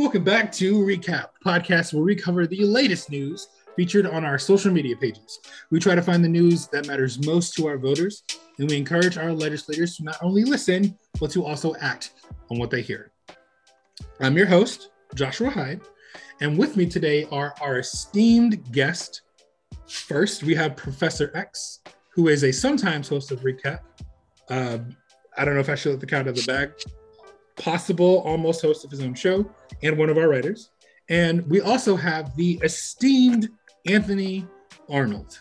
Welcome back to Recap, podcast where we cover the latest news featured on our social media pages. We try to find the news that matters most to our voters, and we encourage our legislators to not only listen, but to also act on what they hear. I'm your host, Joshua Hyde, and with me today are our esteemed guest. First, we have Professor X, who is a sometimes host of Recap. Uh, I don't know if I should let the cat out of the bag. Possible almost host of his own show and one of our writers. And we also have the esteemed Anthony Arnold.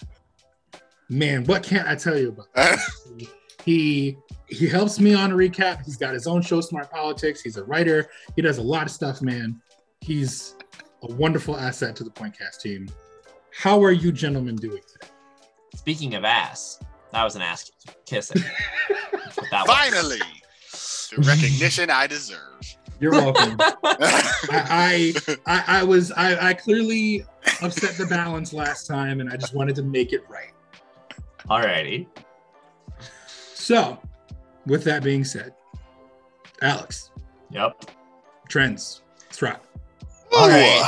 Man, what can't I tell you about? he he helps me on a recap. He's got his own show, Smart Politics. He's a writer. He does a lot of stuff, man. He's a wonderful asset to the Pointcast team. How are you gentlemen doing today? Speaking of ass, that was an ass kissing. Finally, the recognition I deserve. You're welcome. I, I, I I was I, I clearly upset the balance last time, and I just wanted to make it right. Alrighty. So, with that being said, Alex. Yep. Trends. Let's. All right.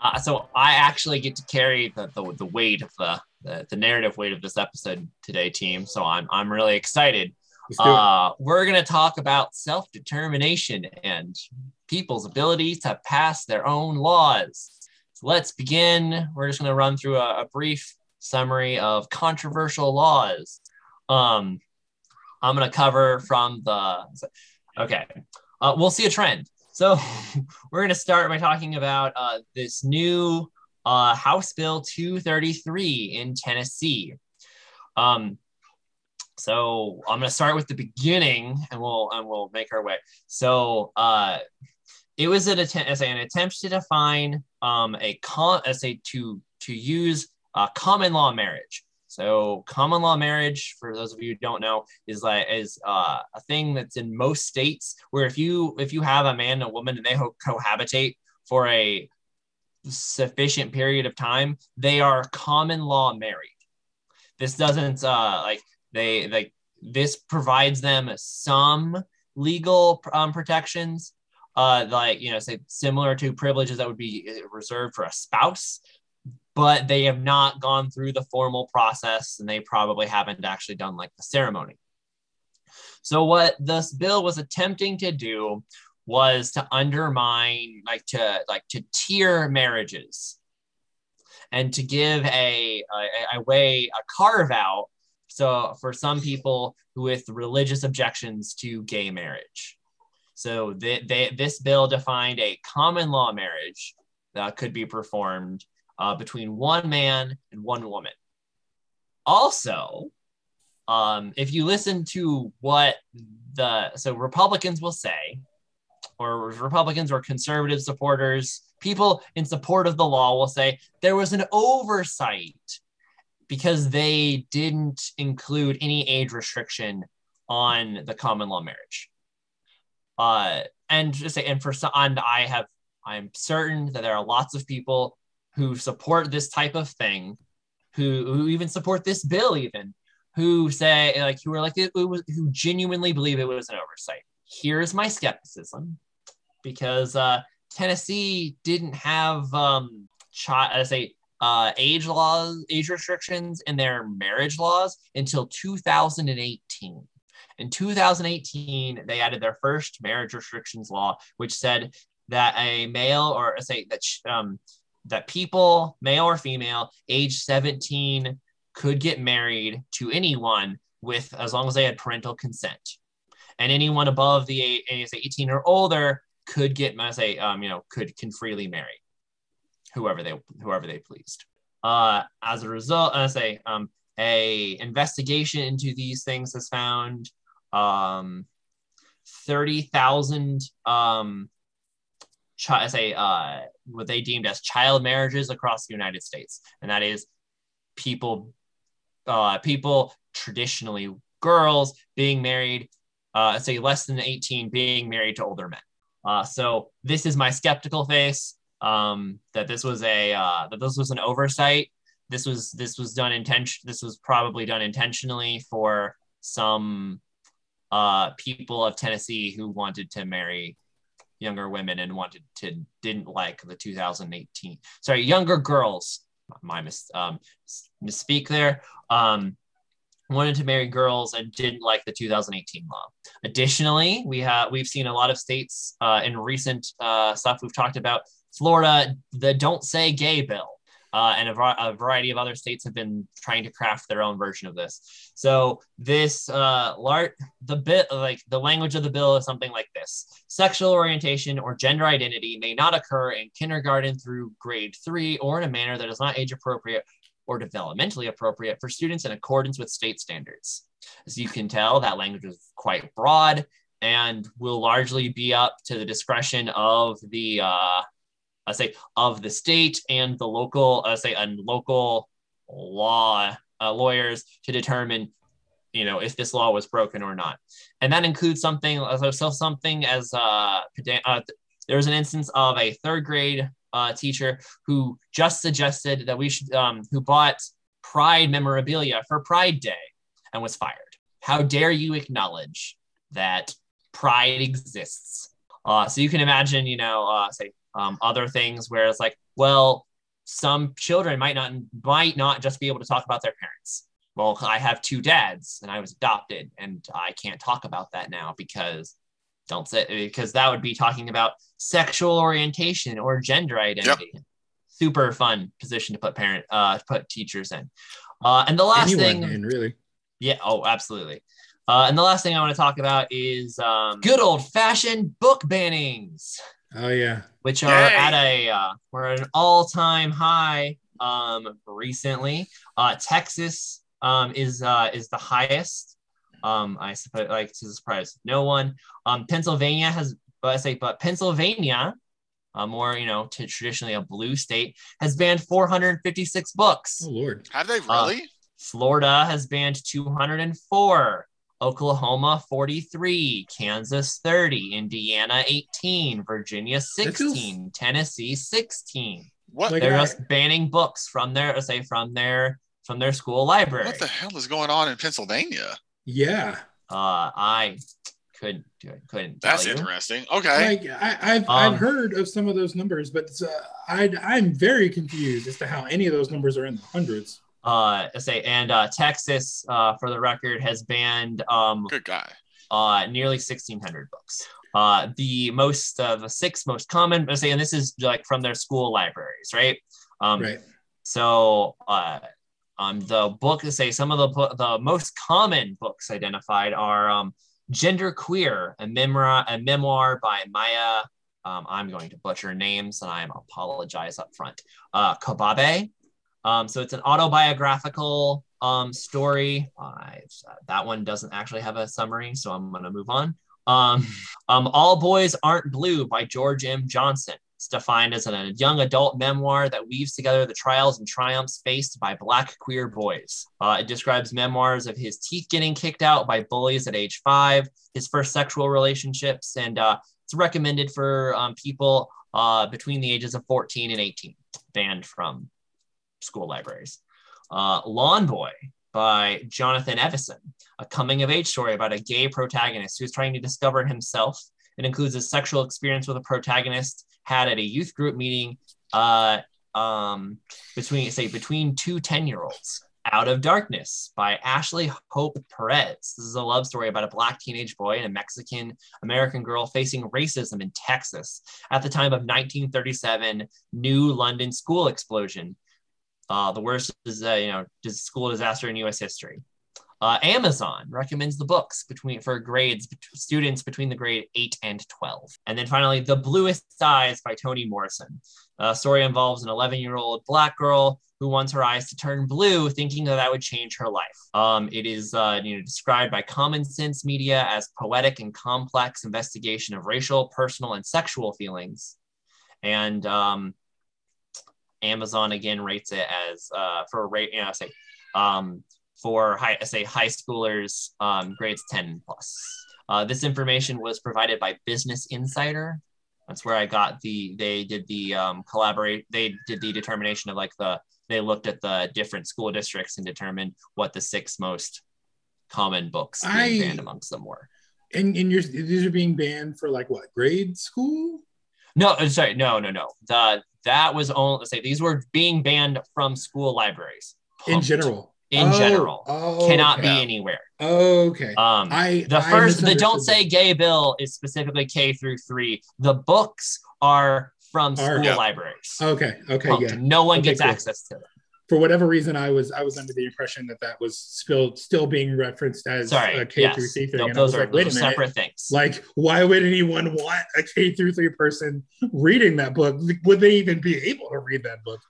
Uh, so I actually get to carry the, the, the weight of the, the, the narrative weight of this episode today, team. So I'm I'm really excited. Uh, we're gonna talk about self determination and people's ability to pass their own laws. So let's begin. We're just gonna run through a, a brief summary of controversial laws. Um, I'm gonna cover from the okay. Uh, we'll see a trend. So we're going to start by talking about uh, this new uh, House Bill 233 in Tennessee. Um, so I'm to start with the beginning, and we'll and we'll make our way. So uh, it was an attempt, as an attempt to define um, a con, as a to to use a common law marriage. So common law marriage, for those of you who don't know, is like is uh, a thing that's in most states where if you if you have a man and a woman and they co- cohabitate for a sufficient period of time, they are common law married. This doesn't uh, like they like this provides them some legal um, protections uh, like you know say similar to privileges that would be reserved for a spouse but they have not gone through the formal process and they probably haven't actually done like the ceremony. So what this bill was attempting to do was to undermine like to like to tier marriages and to give a, a, a way a carve out so for some people with religious objections to gay marriage so they, they, this bill defined a common law marriage that could be performed uh, between one man and one woman. Also, um, if you listen to what the so Republicans will say, or Republicans or conservative supporters, people in support of the law will say there was an oversight because they didn't include any age restriction on the common law marriage. Uh, and just say, and for some, and I have, I'm certain that there are lots of people who support this type of thing, who who even support this bill, even who say like who are like it, it was, who genuinely believe it was an oversight. Here's my skepticism, because uh, Tennessee didn't have um, child as a uh, age laws, age restrictions in their marriage laws until 2018. In 2018, they added their first marriage restrictions law, which said that a male or say that um, that people, male or female, age 17, could get married to anyone with as long as they had parental consent. And anyone above the age, 18 or older could get, I say, um, you know, could can freely marry whoever they whoever they pleased. Uh, as a result, I say, um, a investigation into these things has found um, 30,000 um, chi- say uh, what they deemed as child marriages across the United States, and that is people uh, people traditionally girls being married, uh, say less than 18, being married to older men. Uh, so this is my skeptical face um, that this was a uh, that this was an oversight. This was this was done intention. This was probably done intentionally for some uh, people of Tennessee who wanted to marry younger women and wanted to didn't like the 2018 sorry younger girls my mis um, misspeak there um, wanted to marry girls and didn't like the 2018 law. Additionally, we have we've seen a lot of states uh, in recent uh, stuff we've talked about. Florida, the "Don't Say Gay" bill, uh, and a, a, variety of other states have been trying to craft their own version of this. So this uh, lar- the bit like the language of the bill is something like this: sexual orientation or gender identity may not occur in kindergarten through grade three or in a manner that is not age appropriate or developmentally appropriate for students in accordance with state standards. As you can tell, that language is quite broad and will largely be up to the discretion of the, uh, I say, of the state and the local, I say, and local law uh, lawyers to determine, you know, if this law was broken or not. And that includes something, so something as uh, uh there was an instance of a third grade uh, teacher who just suggested that we should, um, who bought Pride memorabilia for Pride Day and was fired. How dare you acknowledge that Pride exists? Uh, so you can imagine, you know, uh, say um, other things where it's like, well, some children might not might not just be able to talk about their parents. Well, I have two dads and I was adopted, and I can't talk about that now because don't say because that would be talking about sexual orientation or gender identity. Yep. Super fun position to put parent uh put teachers in. Uh, and the last Anyone thing, in, really, yeah, oh, absolutely. Uh, and the last thing I want to talk about is um, good old fashioned book bannings. Oh yeah, which are Yay. at a uh, we're at an all time high um, recently. Uh, Texas um, is uh, is the highest um, I suppose, like to the surprise no one. Um, Pennsylvania has, but I say, but Pennsylvania, uh, more you know, to traditionally a blue state, has banned 456 books. Oh Lord, have they uh, really? Uh, Florida has banned 204. Oklahoma 43, Kansas 30, Indiana 18, Virginia 16, feels... Tennessee 16. What? They're just banning books from their say from their from their school library. What the hell is going on in Pennsylvania? Yeah. Uh, I couldn't do it. Couldn't. That's interesting. Okay. Like I, have um, I've heard of some of those numbers, but uh, I I'm very confused as to how any of those numbers are in the hundreds. Uh, say and uh, Texas, uh, for the record, has banned um. Good guy. Uh, nearly 1,600 books. Uh, the most uh, the six most common, say, and this is like from their school libraries, right? Um, right. So uh, um, the book to say some of the the most common books identified are um, Gender Queer, a memoir, a memoir by Maia. Um, I'm going to butcher names, and I apologize up front. Uh, Kobabe. Um, so it's an autobiographical um, story. Uh, that one doesn't actually have a summary, so I'm going to move on. Um, um, All Boys Aren't Blue by George M. Johnson. It's defined as a young adult memoir that weaves together the trials and triumphs faced by Black queer boys. Uh, it describes memoirs of his teeth getting kicked out by bullies at age five, his first sexual relationships, and uh, it's recommended for um, people uh, between the ages of 14 and 18, banned from school libraries. Uh, Lawn Boy by Jonathan Evison, a coming of age story about a gay protagonist who's trying to discover himself. It includes a sexual experience with a protagonist had at a youth group meeting uh, um, between, say, between two 10 year olds. Out of Darkness by Ashley Hope Perez. This is a love story about a black teenage boy and a Mexican American girl facing racism in Texas at the time of 1937 New London school explosion. Uh, the worst is, uh, you know, school disaster in U.S. history. Uh, Amazon recommends the books between for grades students between the grade 8 and 12. And then finally, The Bluest Eyes by Toni Morrison. The story involves an 11 year old black girl who wants her eyes to turn blue, thinking that that would change her life. Um, it is uh, you know, described by Common Sense Media as poetic and complex investigation of racial, personal, and sexual feelings. And um, Amazon again rates it as uh, for rate, you know, say um, for high, say high schoolers um, grades 10 plus. Uh, this information was provided by Business Insider. That's where I got the, they did the um, collaborate, they did the determination of like the, they looked at the different school districts and determined what the six most common books being I, banned amongst them were. And and you're these are being banned for like what grade school? No, uh, sorry, no, no, no. The that was only let's say these were being banned from school libraries in general. In oh, general, oh, cannot okay. be anywhere. Okay. Um, I the first the don't say gay bill is specifically K through three. The books are from school yeah. libraries. Okay. Okay. Yeah. No one okay, gets cool. access to them for whatever reason, I was I was under the impression that that was still still being referenced as Sorry, a K yes. through C thing. No, and those I was are, like, wait a minute, separate things. Like, why would anyone want a K through three person reading that book? Would they even be able to read that book?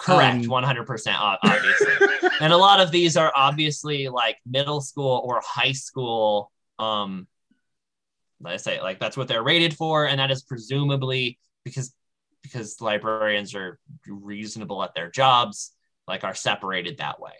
Correct, um, one hundred percent, obviously. and a lot of these are obviously like middle school or high school. Um, let's say like that's what they're rated for, and that is presumably because because librarians are reasonable at their jobs like are separated that way.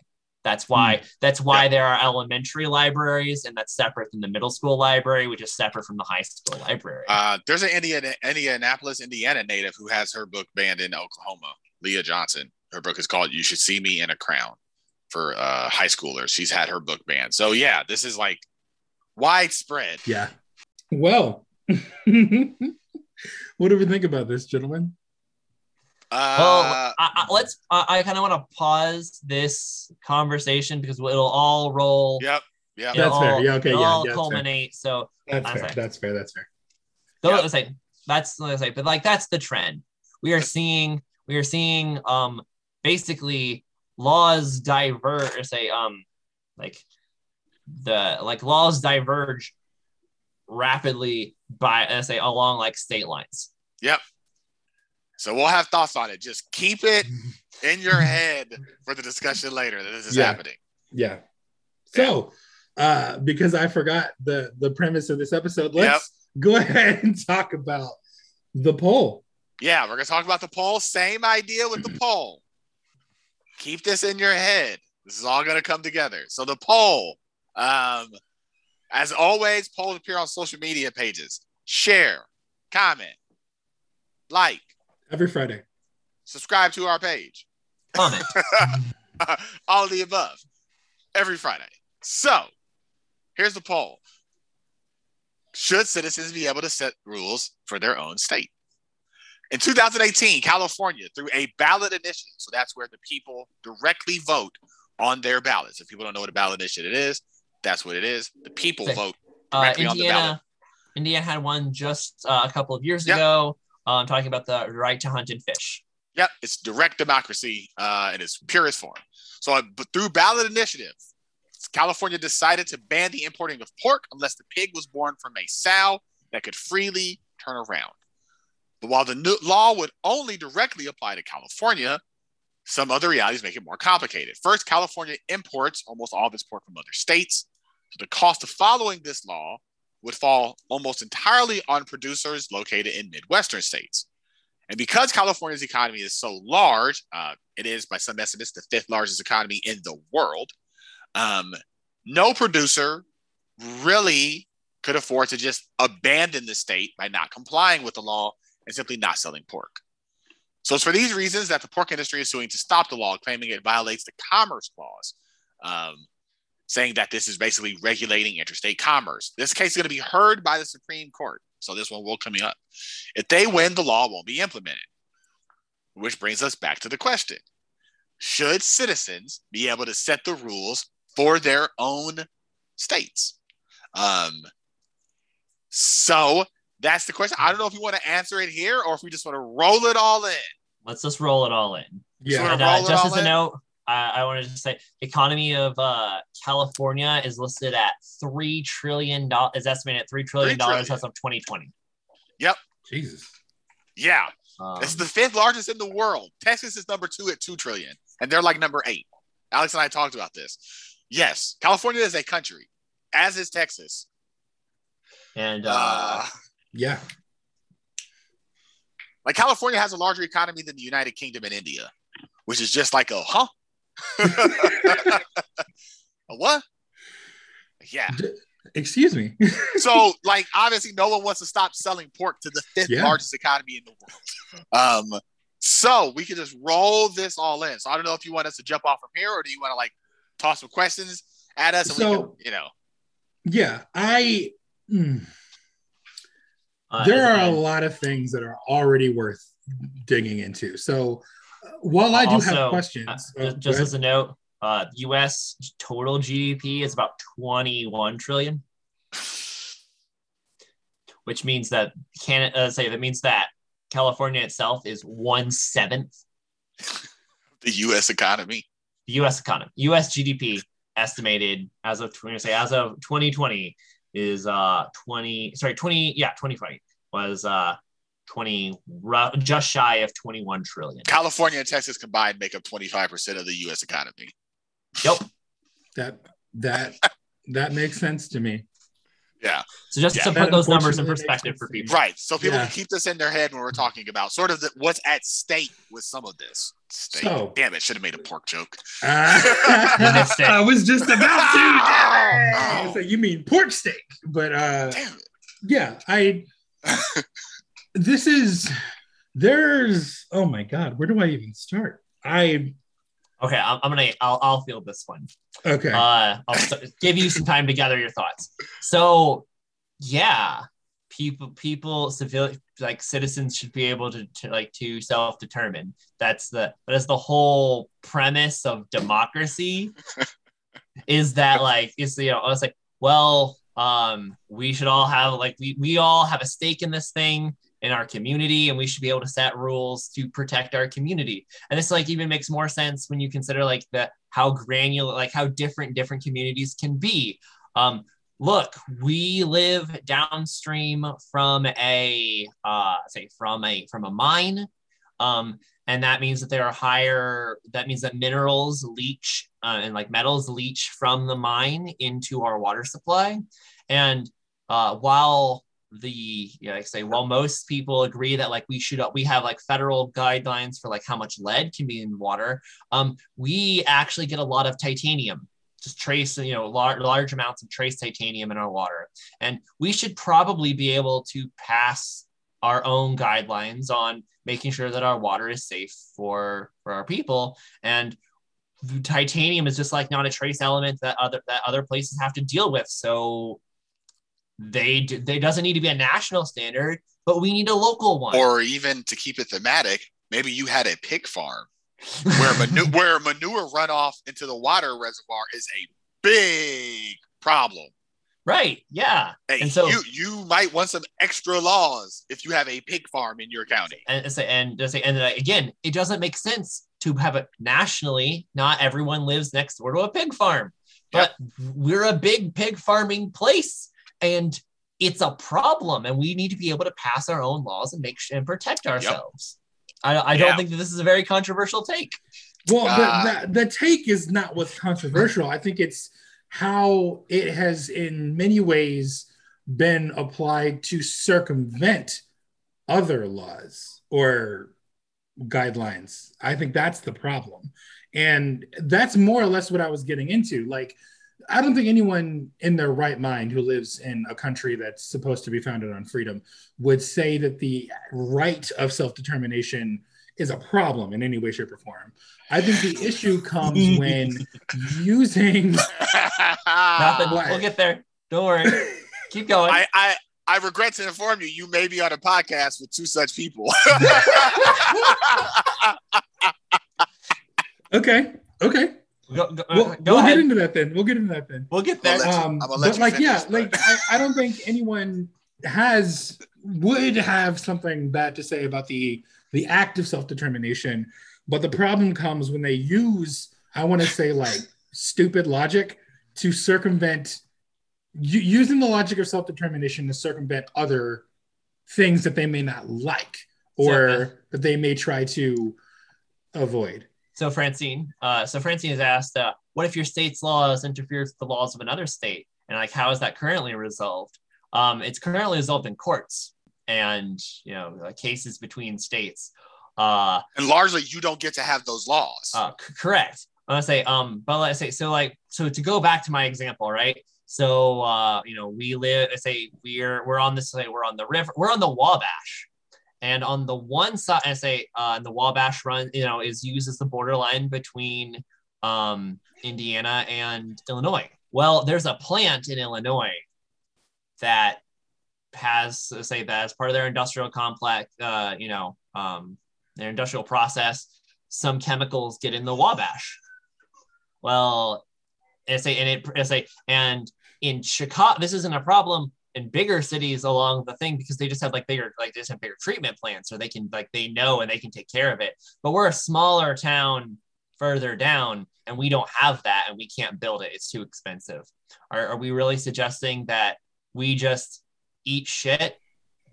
That's why mm. that's why yeah. there are elementary libraries, and that's separate from the middle school library, which is separate from the high school library. Uh, there's an Indiana, Indianapolis, Indiana native who has her book banned in Oklahoma. Leah Johnson. Her book is called "You Should See Me in a Crown" for uh, high schoolers. She's had her book banned. So yeah, this is like widespread. Yeah. Well, what do we think about this, gentlemen? Uh, well, I, I, let's. I, I kind of want to pause this conversation because it'll all roll. Yep. Yeah. That's all, fair. Yeah. Okay. Yeah. All yeah, culminate. Fair. So that's fair. That's fair. That's fair. So yep. let's say that's let's say, but like that's the trend. We are seeing. We are seeing. Um. Basically, laws diverge. Say. Um. Like. The like laws diverge rapidly by let's say along like state lines. Yep. So we'll have thoughts on it. Just keep it in your head for the discussion later that this is yeah. happening. Yeah. So, uh, because I forgot the the premise of this episode, let's yep. go ahead and talk about the poll. Yeah, we're gonna talk about the poll. Same idea with the poll. Keep this in your head. This is all gonna come together. So the poll, um, as always, polls appear on social media pages. Share, comment, like, Every Friday. Subscribe to our page. Comment. All the above. Every Friday. So here's the poll. Should citizens be able to set rules for their own state? In 2018, California, through a ballot initiative, so that's where the people directly vote on their ballots. If people don't know what a ballot initiative is, that's what it is. The people vote uh, directly uh, Indiana, on the ballot. Indiana had one just uh, a couple of years yep. ago. I'm talking about the right to hunt and fish. Yep, it's direct democracy uh, in its purest form. So, uh, but through ballot initiative, California decided to ban the importing of pork unless the pig was born from a sow that could freely turn around. But while the new law would only directly apply to California, some other realities make it more complicated. First, California imports almost all of its pork from other states. So the cost of following this law would fall almost entirely on producers located in Midwestern states. And because California's economy is so large, uh, it is by some estimates the fifth largest economy in the world. Um, no producer really could afford to just abandon the state by not complying with the law and simply not selling pork. So it's for these reasons that the pork industry is suing to stop the law, claiming it violates the Commerce Clause. Um, saying that this is basically regulating interstate commerce. This case is going to be heard by the Supreme Court. So this one will come up. If they win, the law won't be implemented. Which brings us back to the question Should citizens be able to set the rules for their own states? Um, so that's the question. I don't know if you want to answer it here or if we just want to roll it all in. Let's just roll it all in. Yeah. And, uh, just as a in? note, I, I wanted to say the economy of uh, California is listed at three trillion dollars. Is estimated at three trillion dollars as of 2020. Yep. Jesus. Yeah. Um, it's the fifth largest in the world. Texas is number two at two trillion, and they're like number eight. Alex and I talked about this. Yes, California is a country, as is Texas. And uh, uh, yeah, like California has a larger economy than the United Kingdom and India, which is just like a huh what? Yeah. Excuse me. so, like, obviously, no one wants to stop selling pork to the fifth yeah. largest economy in the world. Um, so we can just roll this all in. So I don't know if you want us to jump off from here, or do you want to like toss some questions at us? And so, can, you know. Yeah, I Mm. Uh, there are a lot of things that are already worth digging into. So while I do also, have questions, uh, just as a note, uh, U.S. total GDP is about 21 trillion, which means that Canada. Uh, say that means that California itself is one seventh the U.S. economy. The U.S. economy, U.S. GDP estimated as of say as of 2020 is uh 20 sorry 20 yeah 2020 was uh 20 just shy of 21 trillion california and texas combined make up 25% of the us economy yep that that that makes sense to me yeah. So just yeah. to put those numbers in perspective for people. Right. So people yeah. keep this in their head when we're talking about sort of the, what's at stake with some of this. Steak. So, Damn it, should have made a pork joke. Uh, I was just about to. oh, so you mean pork steak. But uh yeah, I this is there's oh my god, where do I even start? I Okay, I'm, I'm gonna I'll I'll field this one. Okay. Uh, I'll give you some time to gather your thoughts. So, yeah, people people civil like citizens should be able to, to like to self determine. That's the that is the whole premise of democracy. is that like is you know I was like well um we should all have like we we all have a stake in this thing in our community and we should be able to set rules to protect our community. And this like even makes more sense when you consider like the how granular like how different different communities can be. Um look we live downstream from a uh say from a from a mine. Um and that means that there are higher that means that minerals leach uh, and like metals leach from the mine into our water supply. And uh, while the you know, like say well most people agree that like we should we have like federal guidelines for like how much lead can be in water um we actually get a lot of titanium. Just trace you know large, large amounts of trace titanium in our water. And we should probably be able to pass our own guidelines on making sure that our water is safe for for our people. And titanium is just like not a trace element that other that other places have to deal with. So they do, they doesn't need to be a national standard, but we need a local one. Or even to keep it thematic, maybe you had a pig farm where manure where manure runoff into the water reservoir is a big problem. Right. Yeah. Hey, and so you you might want some extra laws if you have a pig farm in your county. And and and, and again, it doesn't make sense to have it nationally. Not everyone lives next door to a pig farm, but yep. we're a big pig farming place and it's a problem and we need to be able to pass our own laws and make and protect ourselves. Yep. i, I don't think that this is a very controversial take. Well uh, the, the, the take is not what's controversial. I think it's how it has in many ways been applied to circumvent other laws or guidelines. I think that's the problem. And that's more or less what i was getting into. Like I don't think anyone in their right mind who lives in a country that's supposed to be founded on freedom would say that the right of self determination is a problem in any way, shape, or form. I think the issue comes when using. Nothing. We'll get there. Don't worry. Keep going. I, I, I regret to inform you, you may be on a podcast with two such people. okay. Okay. Go, go, we'll, go we'll get into that then. We'll get into that then. We'll get that. Um, but like, yeah, like I, I don't think anyone has would have something bad to say about the the act of self determination. But the problem comes when they use, I want to say, like stupid logic to circumvent using the logic of self determination to circumvent other things that they may not like or so, uh, that they may try to avoid. So Francine, uh, so Francine has asked, uh, what if your state's laws interfere with the laws of another state? And like, how is that currently resolved? Um, it's currently resolved in courts and you know uh, cases between states. Uh, and largely, you don't get to have those laws. Uh, c- correct. I want to say, um, but let's say, so like, so to go back to my example, right? So, uh, you know, we live. I say we're we're on this. Say we're on the river. We're on the Wabash, and on the one side, I say uh, the Wabash Run, you know, is used as the borderline between um, Indiana and Illinois. Well, there's a plant in Illinois that has say that as part of their industrial complex, uh, you know, um, their industrial process, some chemicals get in the Wabash. Well, say and it say and in Chicago, this isn't a problem in bigger cities along the thing because they just have like bigger like they just have bigger treatment plants or they can like they know and they can take care of it but we're a smaller town further down and we don't have that and we can't build it it's too expensive are, are we really suggesting that we just eat shit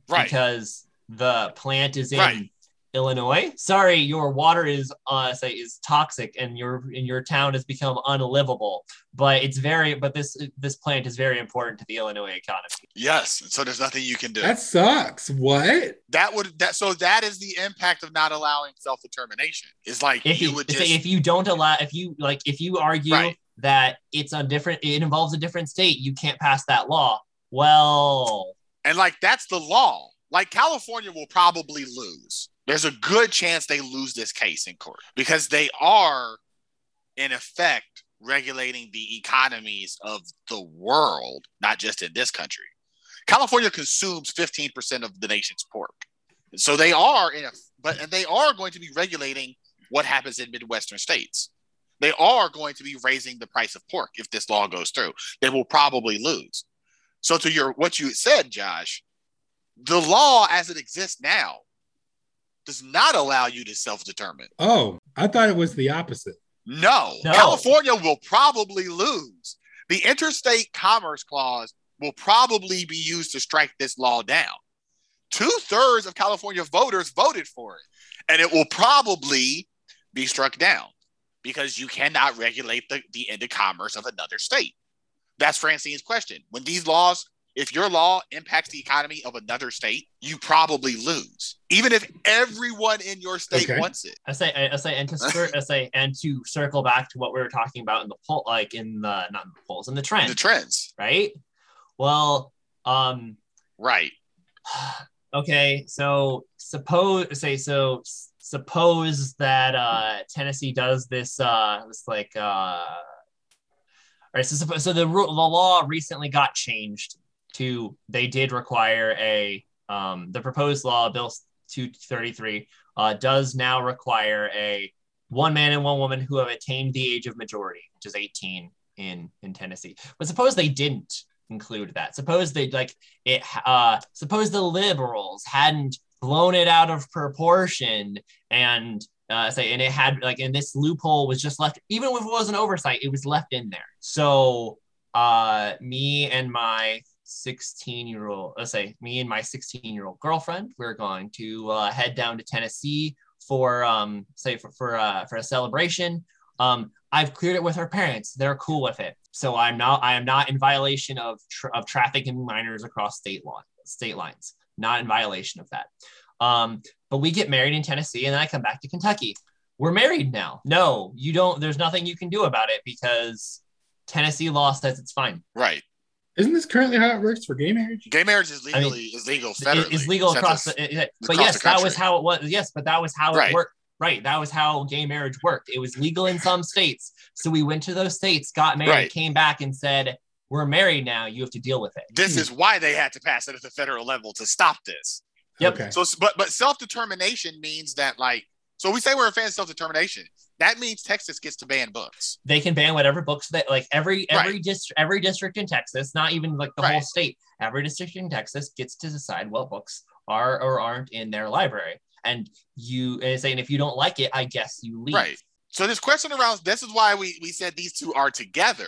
Right. because the plant is in Right. Illinois. Sorry, your water is uh say is toxic and your in your town has become unlivable. But it's very but this this plant is very important to the Illinois economy. Yes. So there's nothing you can do. That sucks. What? that would that so that is the impact of not allowing self determination. Is like If you you, would say just if you don't allow if you like if you argue Right. that it's a different it involves a different state, you can't pass that law. Well, and like that's the law. Like California will probably lose. There's a good chance they lose this case in court because they are, in effect, regulating the economies of the world, not just in this country. California consumes 15% of the nation's pork. So they are in a but and they are going to be regulating what happens in Midwestern states. They are going to be raising the price of pork if this law goes through. They will probably lose. So to your what you said, Josh, the law as it exists now does not allow you to self-determine. Oh, I thought it was the opposite. No, No. California will probably lose. The interstate commerce clause will probably be used to strike this law down. Two thirds of California voters voted for it, and it will probably be struck down because you cannot regulate the, the end of commerce of another state. That's Francine's question. When these laws, if your law impacts the economy of another state, you probably lose, even if everyone in your state Okay. wants it. I say I say and to cir- I say and to circle back to what we were talking about in the poll like in the not in the polls in the trend, The trends, right? Well, um right? okay so suppose say so suppose that uh tennessee does this uh this like uh all right so suppose, so the, the law recently got changed to they did require a um the proposed law bill 233 uh does now require a one man and one woman who have attained the age of majority which is 18 in in tennessee. But suppose they didn't include that. Suppose they like it uh suppose the liberals hadn't blown it out of proportion and uh say and it had like and this loophole was just left even if it was an oversight it was left in there. So uh me and my 16 year old let's say me and my 16 year old girlfriend we're going to uh, head down to tennessee for um say for for uh for a celebration. Um i've cleared it with her parents. They're cool with it. So i'm not i am not in violation of tra- of trafficking minors across state law state lines. Not in violation of that. Um but we get married in tennessee and then i come back to kentucky. We're married now. No you don't there's nothing you can do about it because tennessee law says it's fine. Right. Isn't this currently how it works for gay marriage? Gay marriage is I mean, legally is legal federally. it's legal except across it's- the, it- it- but across yes the that was how it was yes but that was how Right. it worked right that was how gay marriage worked it was legal in some states so we went to those states got married Right. came back and said we're married now you have to deal with it this Hmm. is why they had to pass it at the federal level to stop this. Yep. Okay. So, but but self determination means that like so we say we're a fan of self determination. That means Texas gets to ban books. they can ban whatever books that like every every district every district in Texas, not even like the whole state. Every district in Texas gets to decide what books are or aren't in their library. And you and saying if you don't like it, I guess you leave. Right. So this question around this is why we we said these two are together.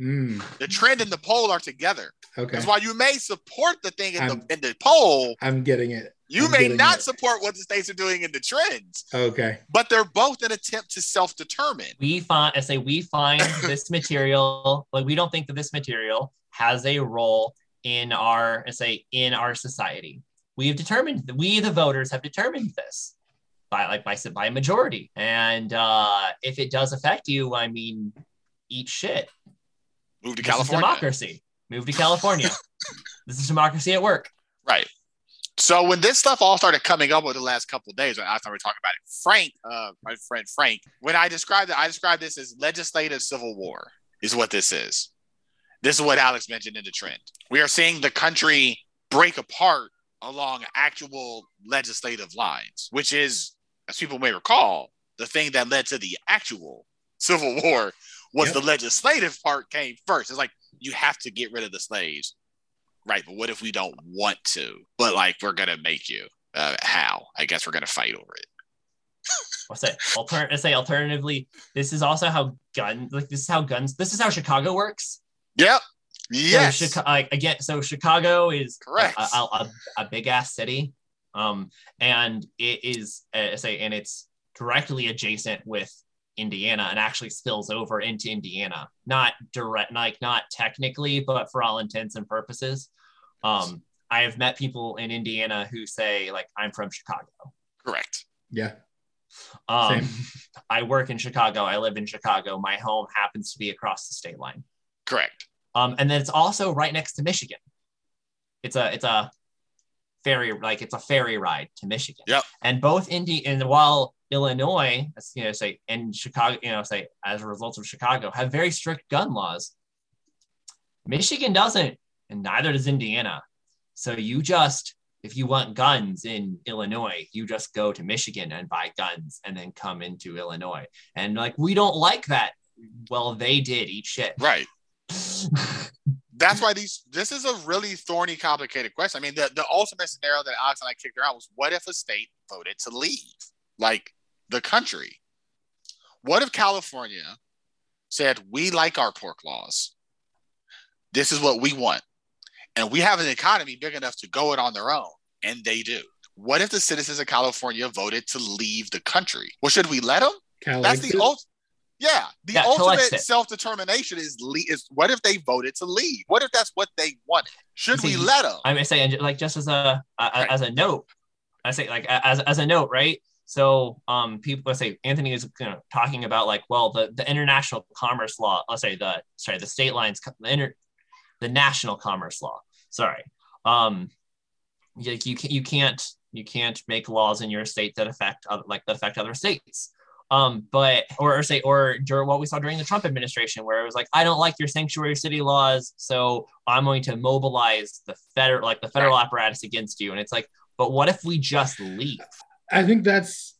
Mm, The trend and the poll are together. okay. That's why you may support the thing in I'm- the in the poll. I'm getting it. You I'm may not it. support what the states are doing in the trends, Okay. but they're both an attempt to self determine. We find I say we find this material, like we don't think that this material has a role in our I say in our society. We have determined we the voters have determined this by like by by a majority. And uh if it does affect you, I mean eat shit. Move to This is California. democracy. Move to California. this is democracy at work. Right. So when this stuff all started coming up over the last couple of days, when I started talking about it, Frank, uh, my friend Frank, when I described it, I described this as legislative civil war, is what this is. This is what Alex mentioned in the trend. We are seeing the country break apart along actual legislative lines, which is, as people may recall, the thing that led to the actual Civil War was yep. the legislative part came first. It's like you have to get rid of the slaves, right? But what if we don't want to? But like we're gonna make you. Uh, how? I guess we're gonna fight over it. I'll say, alter- say alternatively, this is also how guns like this is how guns this is how Chicago works. Yep. Yes. So, Chicago, again, so Chicago is correct a, a, a big ass city, um, and it is uh, say, and it's directly adjacent with Indiana and actually spills over into Indiana. Not direct, like not technically, but for all intents and purposes. Um, I have met people in Indiana who say like I'm from Chicago. Correct. Yeah. Um, Same. I work in Chicago. I live in Chicago. My home happens to be across the state line. Correct. Um, and then it's also right next to Michigan. It's a it's a ferry like it's a ferry ride to Michigan. Yep. And both Indy and while Illinois, you know, say and Chicago, you know, say as a result of Chicago, have very strict gun laws. Michigan doesn't, and neither does Indiana. So you just if you want guns in Illinois, you just go to Michigan and buy guns and then come into Illinois. And like we don't like that. Well, they did eat shit. Right. That's why these this is a really thorny, complicated question. I mean, the, the ultimate scenario that Alex and I kicked around was what if a state voted to leave? Like the country. What if California said, We like our pork laws? This is what we want. And we have an economy big enough to go it on their own. And they do. What if the citizens of California voted to leave the country? Well, should we let them? Cal That's the ultimate. Yeah, the yeah, ultimate self determination is le- is what if they voted to leave? What if that's what they want? Should See, we let them? I may say, like, just as a, a right. as a note, I say, like, as, as a note, right? So, um, people let's say Anthony is you know, talking about like, well, the the international commerce law. Let's say the sorry, the state lines, the inter, the national commerce law. Sorry, um, like you can you can't you can't make laws in your state that affect other, like that affect other states. Um, but or, or say or during what we saw during the Trump administration, where it was like, I don't like your sanctuary city laws, so I'm going to mobilize the federal like the federal apparatus against you. And it's like, but what if we just leave? I think that's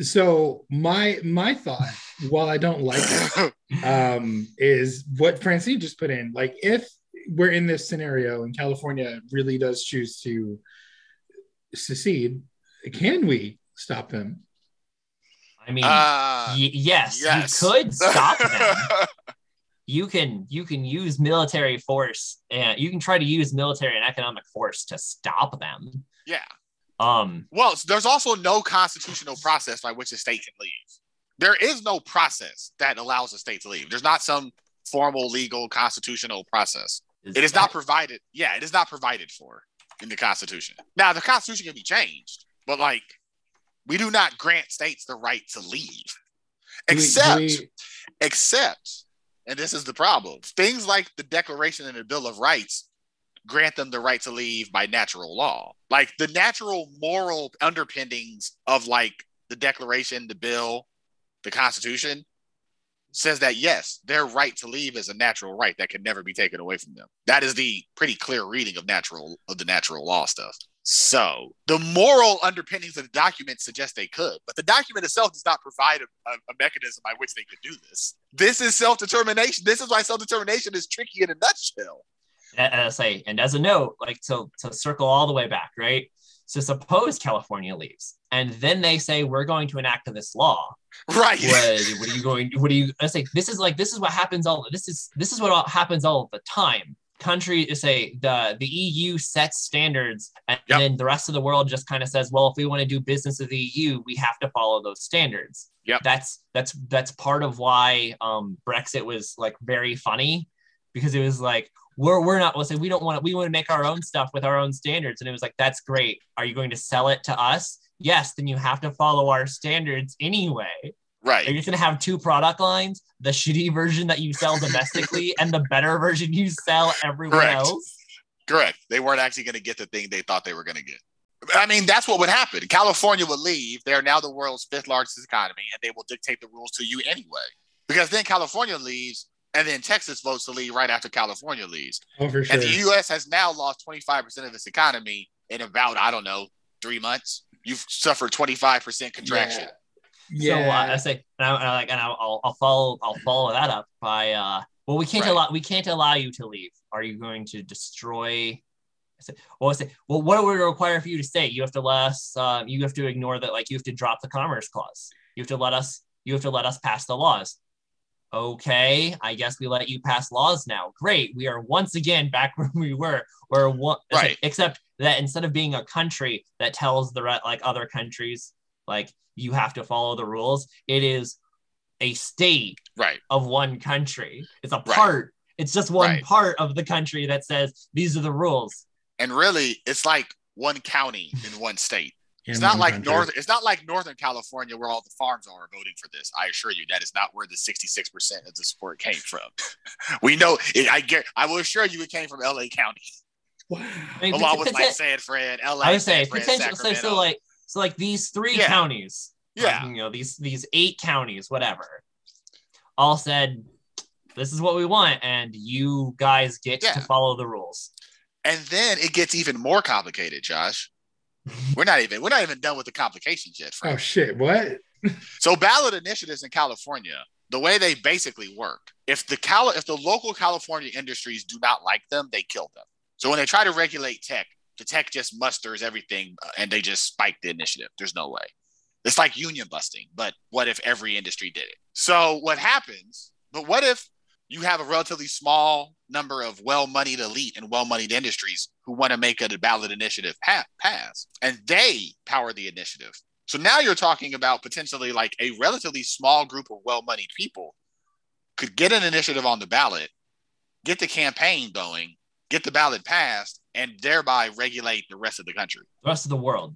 so my my thought while i don't like it um is what francine just put in like if we're in this scenario and california really does choose to secede can we stop them i mean uh, y- yes, yes, you could stop them you can you can use military force and you can try to use military and economic force to stop them yeah um, well, there's also no constitutional process by which a state can leave. There is no process that allows a state to leave. There's not some formal, legal, constitutional process. Is it is that- not provided. Yeah, it is not provided for in the Constitution. Now, the Constitution can be changed, but like, we do not grant states the right to leave, except, we, we... except, and this is the problem. Things like the Declaration and the Bill of Rights grant them the right to leave by natural law. Like the natural moral underpinnings of like the Declaration, the bill, the Constitution says that yes, their right to leave is a natural right that can never be taken away from them. That is the pretty clear reading of natural of the natural law stuff. So the moral underpinnings of the document suggest they could, but the document itself does not provide a, a, a mechanism by which they could do this. This is self-determination. This is why self-determination is tricky in a nutshell as say, and as a note, like to, to circle all the way back, right? So suppose California leaves, and then they say we're going to enact this law. Right. What, what are you going? What are you? I say this is like this is what happens all. This is this is what happens all the time. Country say the the EU sets standards, and yep. then the rest of the world just kind of says, well, if we want to do business with the EU, we have to follow those standards. Yeah. That's that's that's part of why um, Brexit was like very funny because it was like we're we're not let's say we don't want to we want to make our own stuff with our own standards and it was like that's great are you going to sell it to us yes then you have to follow our standards anyway right you're just going to have two product lines the shitty version that you sell domestically and the better version you sell everywhere correct. else correct they weren't actually going to get the thing they thought they were going to get I mean, that's what would happen. California would leave. They're now the world's fifth largest economy, and they will dictate the rules to you anyway. Because then California leaves, and then Texas votes to leave right after California leaves. Oh, for sure. And the U.S. has now lost 25% of its economy in about, I don't know, three months. You've suffered 25% contraction. Yeah. So uh, I say, and I, and I like, and I'll, I'll follow, I'll follow that up by, uh, well, we can't Right. allow, we can't allow you to leave. Are you going to destroy? I said, well, I say, well, what would it require for you to stay? You have to let us, uh, you have to ignore that, like you have to drop the commerce clause. You have to let us, you have to let us pass the laws. Okay, I guess we let you pass laws now. Great, we are once again back where we were. We're one, Right. except that instead of being a country that tells the like other countries like you have to follow the rules, it is a state Right. of one country. It's a Right. part. It's just one Right. part of the country that says these are the rules. And really, it's like one county in one state. It's not like country. north. It's not like Northern California where all the farms are voting for this. I assure you, that is not where the sixty-six percent of the support came from. we know. It, I get. I will assure you, it came from L.A. County, Wow. I mean, along poten- with like poten- San Fran, L.A. I would say San Fran, potential. So, so like so like these three Yeah. counties. like, yeah, you know these these eight counties, whatever, all said this is what we want, and you guys get Yeah. to follow the rules. and then it gets even more complicated, Josh. We're not even. We're not even done with the complications yet, Frank. Oh shit! What? So ballot initiatives in California, the way they basically work, if the Cal- if the local California industries do not like them, they kill them. So when they try to regulate tech, the tech just musters everything uh, and they just spike the initiative. There's no way. It's like union busting, but what if every industry did it? So what happens? But what if you have a relatively small number of well-moneyed elite and well-moneyed industries who want to make a ballot initiative pa- pass, and they power the initiative? So now you're talking about potentially like a relatively small group of well-moneyed people could get an initiative on the ballot, get the campaign going, get the ballot passed, and thereby regulate the rest of the country, The rest of the world.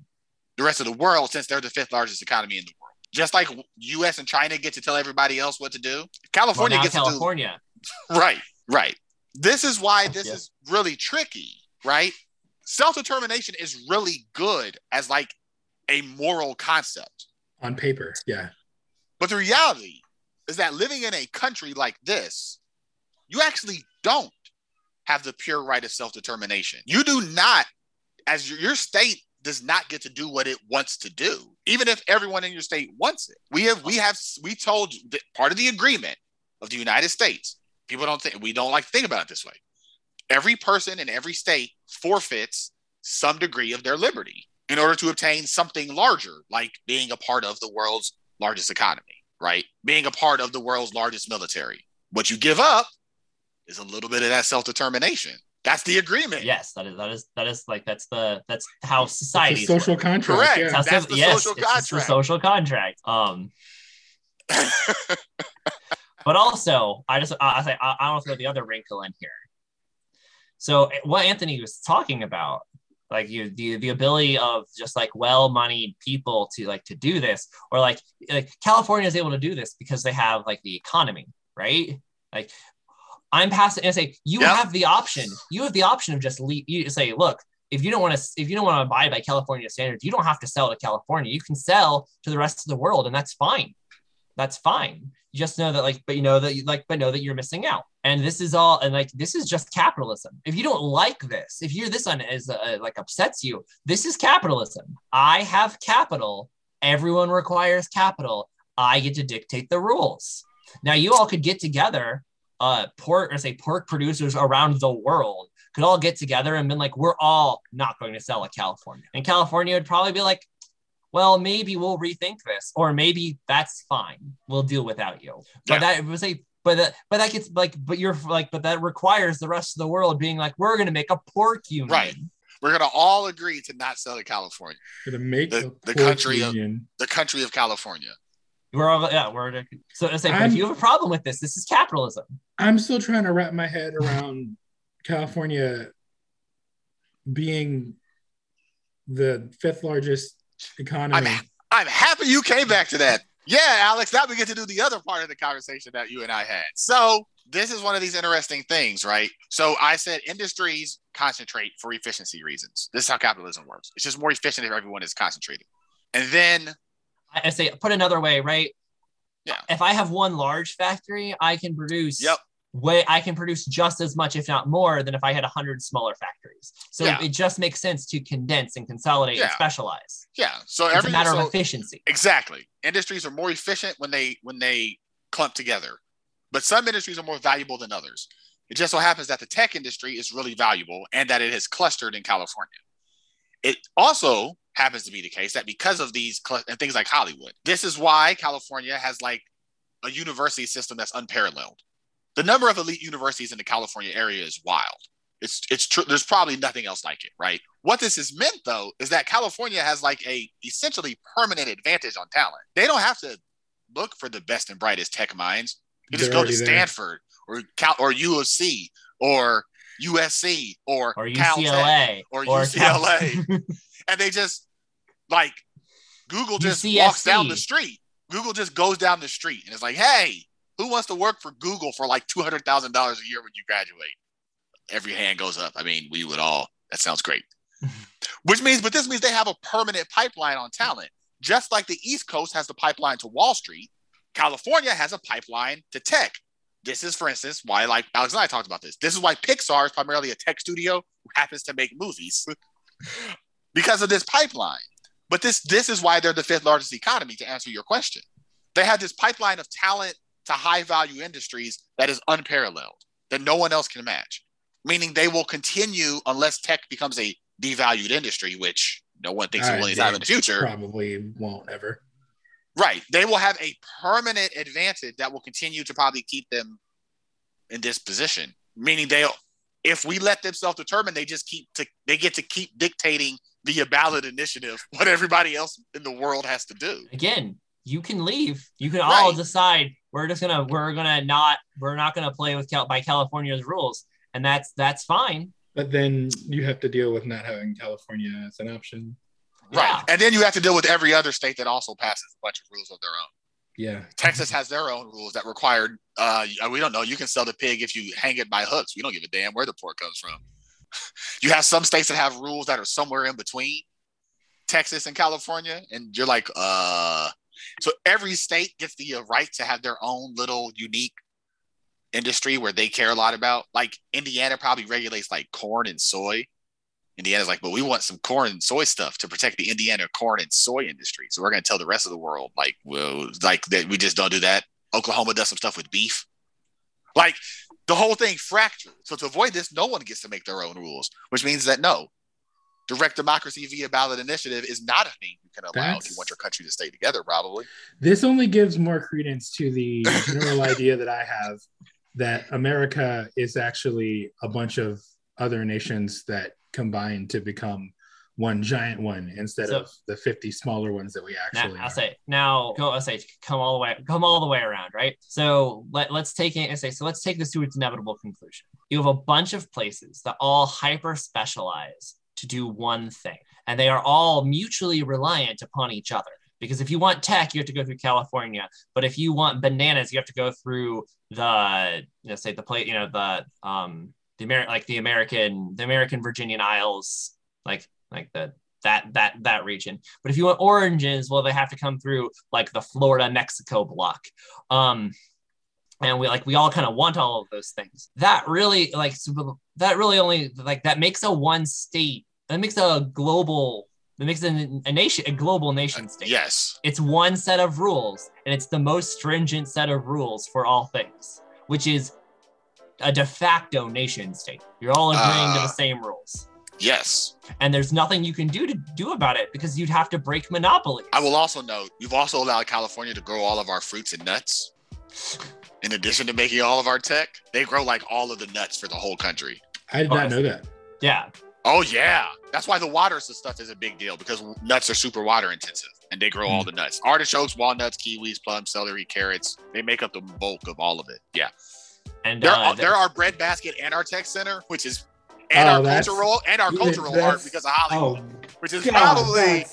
the rest of the world, since they're the fifth largest economy in the world. Just like U.S. and China get to tell everybody else what to do, California now gets California. to do right, right. This is why this Yeah. is really tricky, right? Self-determination is really good as like a moral concept. On paper, yeah. But the reality is that living in a country like this, you actually don't have the pure right of self determination. You do not, as your, your state does not get to do what it wants to do, even if everyone in your state wants it. We have, we have, we told part of the agreement of the United States. People don't think we don't like to think about it this way. Every person in every state forfeits some degree of their liberty in order to obtain something larger, like being a part of the world's largest economy, right? Being a part of the world's largest military. What you give up is a little bit of that self determination. That's the agreement. Yes, that is that is that is like that's the that's how society a social contract. Correct. Yeah. How That's civ- the yes, social it's just the social contract. Um, but also, I just I, I say I, I want to throw the other wrinkle in here. So what Anthony was talking about, like you the the ability of just like well-moneyed people to like to do this, or like like California is able to do this because they have like the economy, right? Like I'm passing and I say you Yep. have the option. You have the option of just leave. You say, look, if you don't want to, if you don't want to abide by California standards, you don't have to sell to California. You can sell to the rest of the world, and that's fine. That's fine. You just know that, like, but you know that, you like, but know that you're missing out. And this is all, and like, this is just capitalism. If you don't like this, if you're this one is uh, like upsets you, this is capitalism. I have capital. Everyone requires capital. I get to dictate the rules. Now you all could get together, uh, pork or say pork producers around the world could all get together and been like, we're all not going to sell at California. And California would probably be like, well, maybe we'll rethink this, or maybe that's fine. We'll deal without you. But that was a but that but that gets like, but you're like, but that requires the rest of the world being like, we're gonna make a pork union. Right. We're gonna all agree to not sell to California, Gonna make The- a the pork country of- union. the country of California. We're all yeah, we're so I say, but if you have a problem with this, this is capitalism. I'm still trying to wrap my head around California being the fifth largest economy. I'm, I'm happy you came back to that. Yeah, Alex, now we get to do the other part of the conversation that you and I had. So, this is one of these interesting things, right? So, I said industries concentrate for efficiency reasons. This is how capitalism works. It's just more efficient if everyone is concentrated. And then, I say, put another way, right? Yeah. If I have one large factory, I can produce Yep. way I can produce just as much, if not more, than if I had a hundred smaller factories. So Yeah. it just makes sense to condense and consolidate and specialize. Yeah. So It's a every matter so- of efficiency. Exactly. Industries are more efficient when they when they clump together. But some industries are more valuable than others. It just so happens that the tech industry is really valuable and that it has clustered in California. It also happens to be the case that because of these cl- and things like Hollywood, this is why California has like a university system that's unparalleled. The number of elite universities in the California area is wild. It's it's true. There's probably nothing else like it, right? What this has meant though is that California has like a essentially permanent advantage on talent. They don't have to look for the best and brightest tech minds. You just They're go to already there. Stanford or Cal or U of C or USC or, Or Caltech UCLA or Cal- UCLA. and they just like Google just walks down the street. Google just goes down the street and it's like, hey, who wants to work for Google for like two hundred thousand dollars a year when you graduate? Every hand goes up. I mean, we would all. That sounds great. Which means, but this means they have a permanent pipeline on talent, just like the East Coast has the pipeline to Wall Street. California has a pipeline to tech. This is, for instance, why like Alex and I talked about this. This is why Pixar is primarily a tech studio who happens to make movies because of this pipeline. But this this is why they're the fifth largest economy. To answer your question, they have this pipeline of talent to high value industries that is unparalleled, that no one else can match. Meaning they will continue unless tech becomes a devalued industry, which no one thinks it will have in the future. Probably won't ever. Right. They will have a permanent advantage that will continue to probably keep them in this position. Meaning they'll if we let them self-determine, they just keep to they get to keep dictating via ballot initiative what everybody else in the world has to do. Again, you can leave. You can all Right. decide we're just gonna we're gonna not we're not gonna play with Cal- by California's rules, and that's that's fine. But then you have to deal with not having California as an option. Right. Yeah. And then you have to deal with every other state that also passes a bunch of rules of their own. Yeah. Texas has their own rules that require uh we don't know, you can sell the pig if you hang it by hooks. We don't give a damn where the pork comes from. You have some states that have rules that are somewhere in between Texas and California, and you're like, uh so every state gets the uh, right to have their own little unique industry where they care a lot about. Like Indiana probably regulates like corn and soy. Indiana's like, but we want some corn and soy stuff to protect the Indiana corn and soy industry. So we're going to tell the rest of the world, like, well, like that we just don't do that. Oklahoma does some stuff with beef. Like the whole thing fractured. So to avoid this, no one gets to make their own rules, which means that no, direct democracy via ballot initiative is not a thing you can allow if you want your country to stay together, probably. This only gives more credence to the general idea that I have that America is actually a bunch of other nations that combine to become one giant one instead So- of the 50 smaller ones that we Now, actually I'll say now go I'll say come all the way come all the way around, right? So let, let's take it and say so let's take this to its inevitable conclusion. You have a bunch of places that all hyper specialize to do one thing, and they are all mutually reliant upon each other. Because if you want tech, you have to go through California. But if you want bananas, you have to go through the you know say the plate you know the um the Amer- like the American the American Virginian Isles like like the that that that region. But if you want oranges, well, they have to come through like the Florida Mexico block. Um, and we like we all kind of want all of those things. That really like that really only like that makes a one state. That makes a global. That makes a, a nation a global nation state. Yes. It's one set of rules, and it's the most stringent set of rules for all things, which is a de facto nation state. You're all agreeing to Uh, the same rules Yes. and there's nothing you can do to do about it because you'd have to break monopoly. I will also note you've also allowed California to grow all of our fruits and nuts. In addition to making all of our tech, they grow like all of the nuts for the whole country. I did Oh, not know that. Yeah, Oh yeah, that's why the water stuff is a big deal because nuts are super water intensive and they grow all the nuts. Artichokes, walnuts, kiwis, plums, celery, carrots. They make up the bulk of all of it. Yeah, and there uh, are, the- there are bread basket and our tech center, which is and Oh, our that's- cultural and our cultural art because of Hollywood, Oh, which is God, probably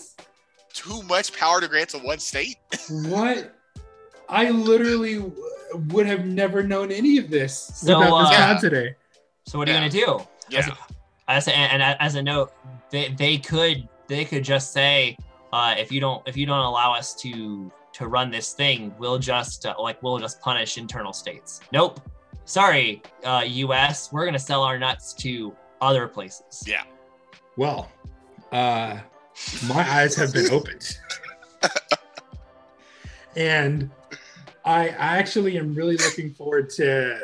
too much power to grant to one state. what? I literally would have never known any of this. So, Without this uh, pod today. so what are yeah. you gonna do? Yeah, As a, and, and as a note, they, they could they could just say uh, if you don't if you don't allow us to to run this thing, we'll just uh, like we'll just punish internal states. Nope, sorry, uh, U.S., we're gonna sell our nuts to other places. Yeah. Well, uh, my eyes have been opened. and I, I actually am really looking forward to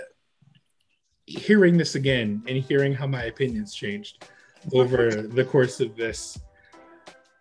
hearing this again and hearing how my opinions changed over the course of this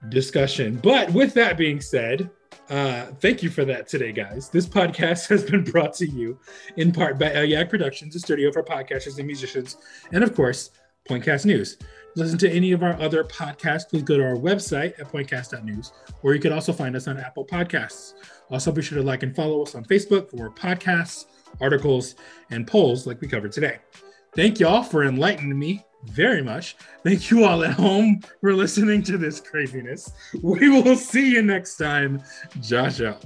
discussion. But with that being said, uh, thank you for that today, guys. This podcast has been brought to you in part by El Productions, a studio for podcasters and musicians, and of course, Pointcast News. Listen to any of our other podcasts, please go to our website at pointcast.news, or you can also find us on Apple Podcasts. Also, be sure to like and follow us on Facebook for podcasts, articles, and polls like we covered today. Thank y'all for enlightening me very much. Thank you all at home for listening to this craziness. We will see you next time. Josh out.